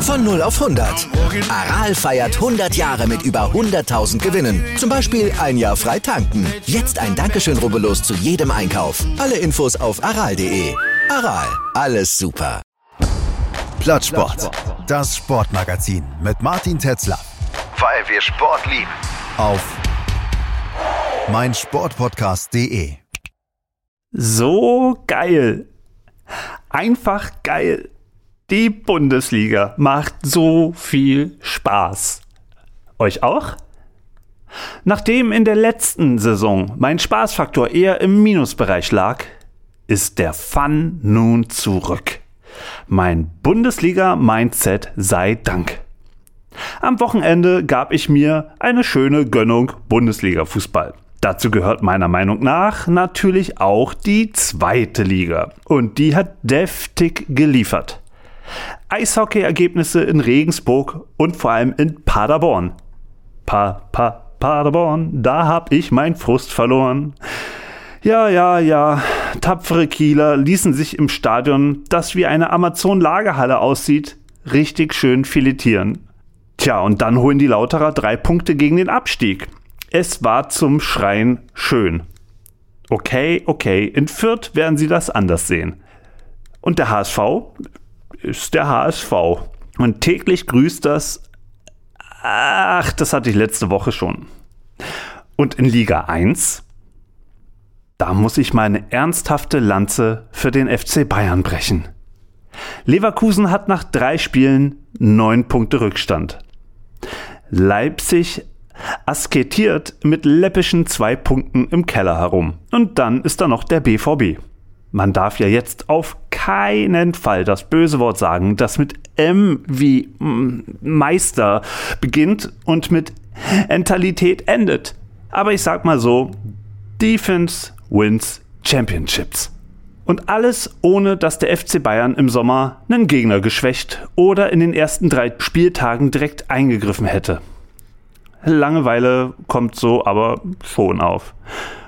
Von 0 auf 100. Aral feiert 100 Jahre mit über 100.000 Gewinnen. Zum Beispiel ein Jahr frei tanken. Jetzt ein Dankeschön, rubbellos zu jedem Einkauf. Alle Infos auf aral.de. Aral, alles super. Plattsport. Das Sportmagazin mit Martin Tetzler. Weil wir Sport lieben. Auf meinsportpodcast.de. So geil. Einfach geil. Die Bundesliga macht so viel Spaß. Euch auch? Nachdem in der letzten Saison mein Spaßfaktor eher im Minusbereich lag, ist der Fun nun zurück. Mein Bundesliga-Mindset sei Dank. Am Wochenende gab ich mir eine schöne Gönnung Bundesliga-Fußball. Dazu gehört meiner Meinung nach natürlich auch die zweite Liga. Und die hat deftig geliefert. Eishockey-Ergebnisse in Regensburg und vor allem in Paderborn. Pa, pa, Paderborn, da hab ich mein Frust verloren. Ja, ja, ja, tapfere Kieler ließen sich im Stadion, das wie eine Amazon-Lagerhalle aussieht, richtig schön filetieren. Tja, und dann holen die Lauterer drei Punkte gegen den Abstieg. Es war zum Schreien schön. Okay, okay, in Fürth werden sie das anders sehen. Und der HSV ist der HSV. Und täglich grüßt das. Ach, das hatte ich letzte Woche schon. Und in Liga 1, da muss ich meine ernsthafte Lanze für den FC Bayern brechen. Leverkusen hat nach drei Spielen neun Punkte Rückstand. Leipzig asketiert mit läppischen zwei Punkten im Keller herum. Und dann ist da noch der BVB. Man darf ja jetzt auf keinen Fall das böse Wort sagen, das mit M wie mm, Meister beginnt und mit Mentalität endet. Aber ich sag mal so, Defense wins Championships. Und alles ohne, dass der FC Bayern im Sommer einen Gegner geschwächt oder in den ersten drei Spieltagen direkt eingegriffen hätte. Langeweile kommt so aber schon auf.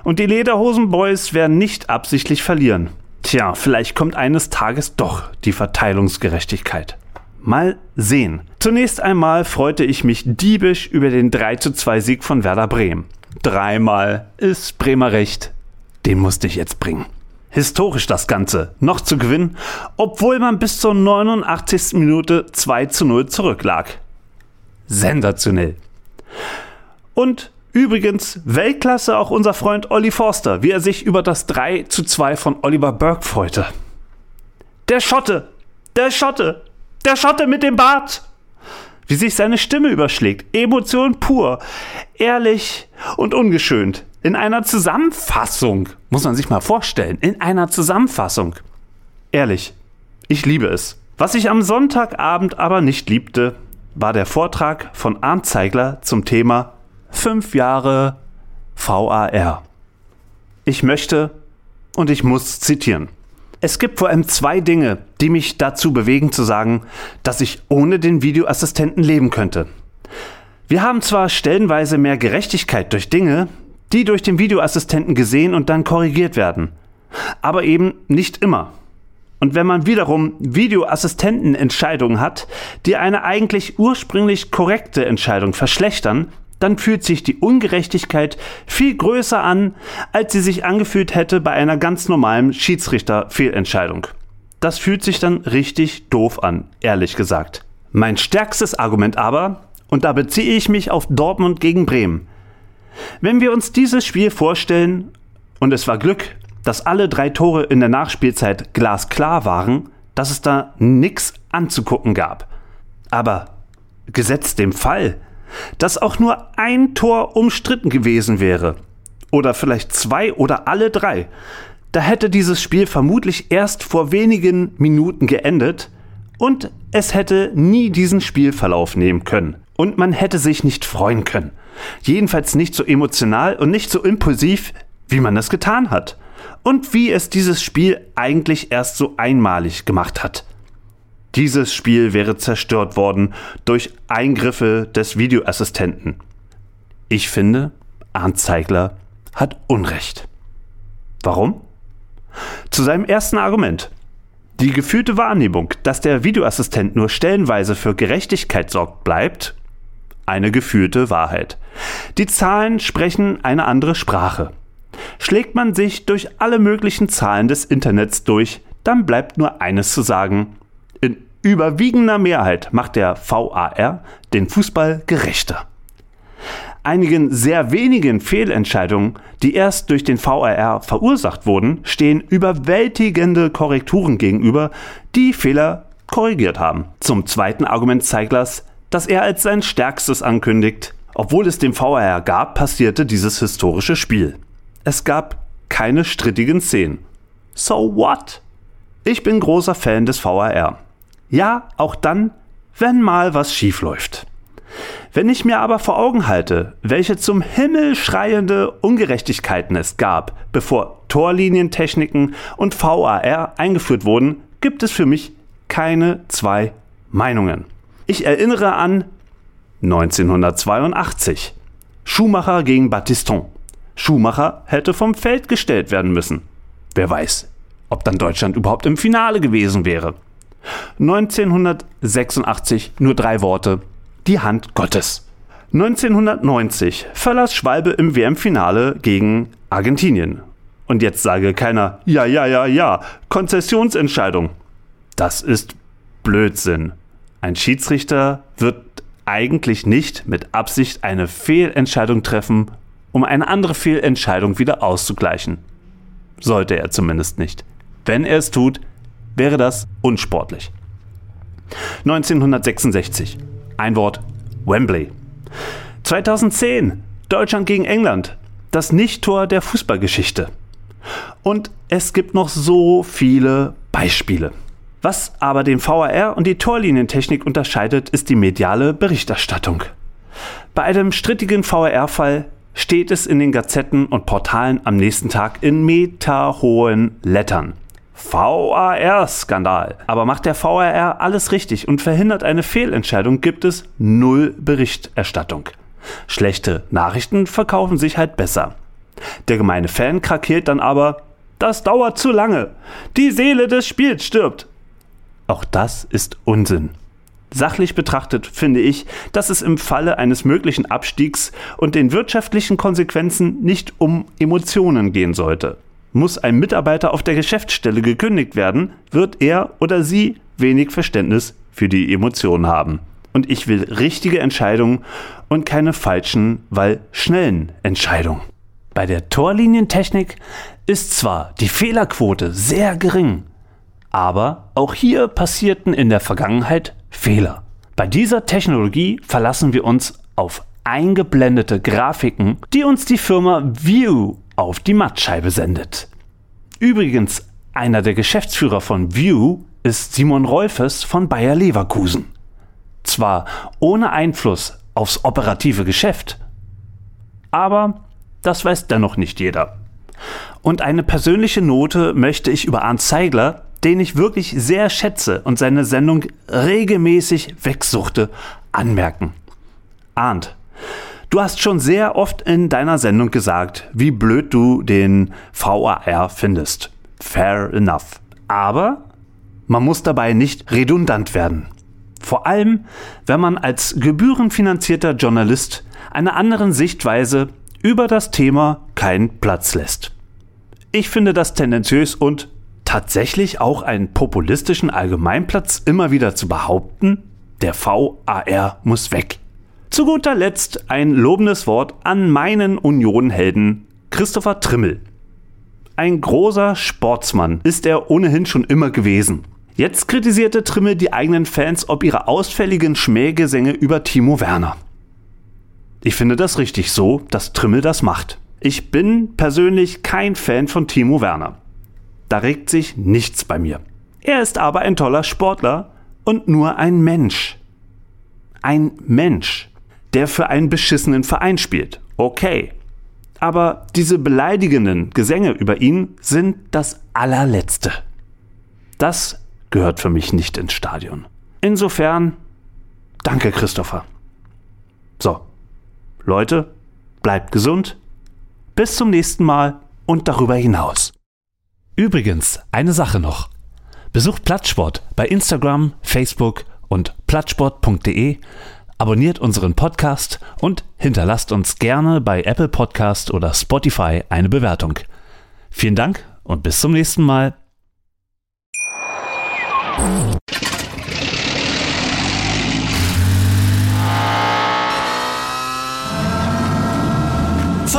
Und die Lederhosen-Boys werden nicht absichtlich verlieren. Tja, vielleicht kommt eines Tages doch die Verteilungsgerechtigkeit. Mal sehen. Zunächst einmal freute ich mich diebisch über den 3 zu 2 Sieg von Werder Bremen. Dreimal ist Bremer Recht. Den musste ich jetzt bringen. Historisch das Ganze, noch zu gewinnen, obwohl man bis zur 89. Minute 2 zu 0 zurücklag. Sensationell. Und übrigens Weltklasse auch unser Freund Olli Forster, wie er sich über das 3 zu 2 von Oliver Burke freute. Der Schotte! Der Schotte! Der Schotte mit dem Bart! Wie sich seine Stimme überschlägt. Emotion pur. Ehrlich und ungeschönt. In einer Zusammenfassung. Muss man sich mal vorstellen. In einer Zusammenfassung. Ehrlich. Ich liebe es. Was ich am Sonntagabend aber nicht liebte, war der Vortrag von Arndt Zeigler zum Thema 5 Jahre VAR. Ich möchte und ich muss zitieren. Es gibt vor allem zwei Dinge, die mich dazu bewegen zu sagen, dass ich ohne den Videoassistenten leben könnte. Wir haben zwar stellenweise mehr Gerechtigkeit durch Dinge, die durch den Videoassistenten gesehen und dann korrigiert werden, aber eben nicht immer. Und wenn man wiederum Videoassistentenentscheidungen hat, die eine eigentlich ursprünglich korrekte Entscheidung verschlechtern, dann fühlt sich die Ungerechtigkeit viel größer an, als sie sich angefühlt hätte bei einer ganz normalen Schiedsrichterfehlentscheidung. Das fühlt sich dann richtig doof an, ehrlich gesagt. Mein stärkstes Argument aber, und da beziehe ich mich auf Dortmund gegen Bremen. Wenn wir uns dieses Spiel vorstellen, und es war Glück, dass alle drei Tore in der Nachspielzeit glasklar waren, dass es da nichts anzugucken gab. Aber gesetzt dem Fall, dass auch nur ein Tor umstritten gewesen wäre, oder vielleicht zwei oder alle drei, da hätte dieses Spiel vermutlich erst vor wenigen Minuten geendet und es hätte nie diesen Spielverlauf nehmen können. Und man hätte sich nicht freuen können. Jedenfalls nicht so emotional und nicht so impulsiv, wie man es getan hat und wie es dieses Spiel eigentlich erst so einmalig gemacht hat. Dieses Spiel wäre zerstört worden durch Eingriffe des Videoassistenten. Ich finde, Arndt Zeigler hat Unrecht. Warum? Zu seinem ersten Argument. Die gefühlte Wahrnehmung, dass der Videoassistent nur stellenweise für Gerechtigkeit sorgt, bleibt eine gefühlte Wahrheit. Die Zahlen sprechen eine andere Sprache. Schlägt man sich durch alle möglichen Zahlen des Internets durch, dann bleibt nur eines zu sagen. In überwiegender Mehrheit macht der VAR den Fußball gerechter. Einigen sehr wenigen Fehlentscheidungen, die erst durch den VAR verursacht wurden, stehen überwältigende Korrekturen gegenüber, die Fehler korrigiert haben. Zum zweiten Argument Zeiglers, das er als sein stärkstes ankündigt. Obwohl es den VAR gab, passierte dieses historische Spiel. Es gab keine strittigen Szenen. So what? Ich bin großer Fan des VAR. Ja, auch dann, wenn mal was schief läuft. Wenn ich mir aber vor Augen halte, welche zum Himmel schreiende Ungerechtigkeiten es gab, bevor Torlinientechniken und VAR eingeführt wurden, gibt es für mich keine zwei Meinungen. Ich erinnere an 1982. Schumacher gegen Battiston. Schumacher hätte vom Feld gestellt werden müssen. Wer weiß, ob dann Deutschland überhaupt im Finale gewesen wäre. 1986 nur drei Worte. Die Hand Gottes. 1990 verlas Schwalbe im WM-Finale gegen Argentinien. Und jetzt sage keiner, ja, ja, ja, ja, Konzessionsentscheidung. Das ist Blödsinn. Ein Schiedsrichter wird eigentlich nicht mit Absicht eine Fehlentscheidung treffen, um eine andere Fehlentscheidung wieder auszugleichen. Sollte er zumindest nicht. Wenn er es tut, wäre das unsportlich. 1966. Ein Wort Wembley. 2010. Deutschland gegen England. Das Nicht-Tor der Fußballgeschichte. Und es gibt noch so viele Beispiele. Was aber den VAR und die Torlinientechnik unterscheidet, ist die mediale Berichterstattung. Bei einem strittigen VAR-Fall steht es in den Gazetten und Portalen am nächsten Tag in meterhohen Lettern. VAR-Skandal. Aber macht der VAR alles richtig und verhindert eine Fehlentscheidung, gibt es null Berichterstattung. Schlechte Nachrichten verkaufen sich halt besser. Der gemeine Fan krakeelt dann aber, das dauert zu lange. Die Seele des Spiels stirbt. Auch das ist Unsinn. Sachlich betrachtet finde ich, dass es im Falle eines möglichen Abstiegs und den wirtschaftlichen Konsequenzen nicht um Emotionen gehen sollte. Muss ein Mitarbeiter auf der Geschäftsstelle gekündigt werden, wird er oder sie wenig Verständnis für die Emotionen haben. Und ich will richtige Entscheidungen und keine falschen, weil schnellen Entscheidungen. Bei der Torlinientechnik ist zwar die Fehlerquote sehr gering, aber auch hier passierten in der Vergangenheit Fehler. Bei dieser Technologie verlassen wir uns auf eingeblendete Grafiken, die uns die Firma View auf die Mattscheibe sendet. Übrigens, einer der Geschäftsführer von View ist Simon Rolfes von Bayer Leverkusen. Zwar ohne Einfluss aufs operative Geschäft, aber das weiß dennoch nicht jeder. Und eine persönliche Note möchte ich über Arndt Zeigler, den ich wirklich sehr schätze und seine Sendung regelmäßig wegsuchte, anmerken. Arndt, du hast schon sehr oft in deiner Sendung gesagt, wie blöd du den VAR findest. Fair enough. Aber man muss dabei nicht redundant werden. Vor allem, wenn man als gebührenfinanzierter Journalist einer anderen Sichtweise über das Thema keinen Platz lässt. Ich finde das tendenziös und tatsächlich auch einen populistischen Allgemeinplatz immer wieder zu behaupten, der VAR muss weg. Zu guter Letzt ein lobendes Wort an meinen Unionhelden Christopher Trimmel. Ein großer Sportsmann ist er ohnehin schon immer gewesen. Jetzt kritisierte Trimmel die eigenen Fans ob ihre ausfälligen Schmähgesänge über Timo Werner. Ich finde das richtig so, dass Trimmel das macht. Ich bin persönlich kein Fan von Timo Werner. Da regt sich nichts bei mir. Er ist aber ein toller Sportler und nur ein Mensch. Ein Mensch, der für einen beschissenen Verein spielt. Okay. Aber diese beleidigenden Gesänge über ihn sind das allerletzte. Das gehört für mich nicht ins Stadion. Insofern, danke Christopher. So, Leute, bleibt gesund, Bis zum nächsten Mal und darüber hinaus. Übrigens, eine Sache noch. Besucht Plattsport bei Instagram, Facebook und plattsport.de, abonniert unseren Podcast und hinterlasst uns gerne bei Apple Podcast oder Spotify eine Bewertung. Vielen Dank und bis zum nächsten Mal.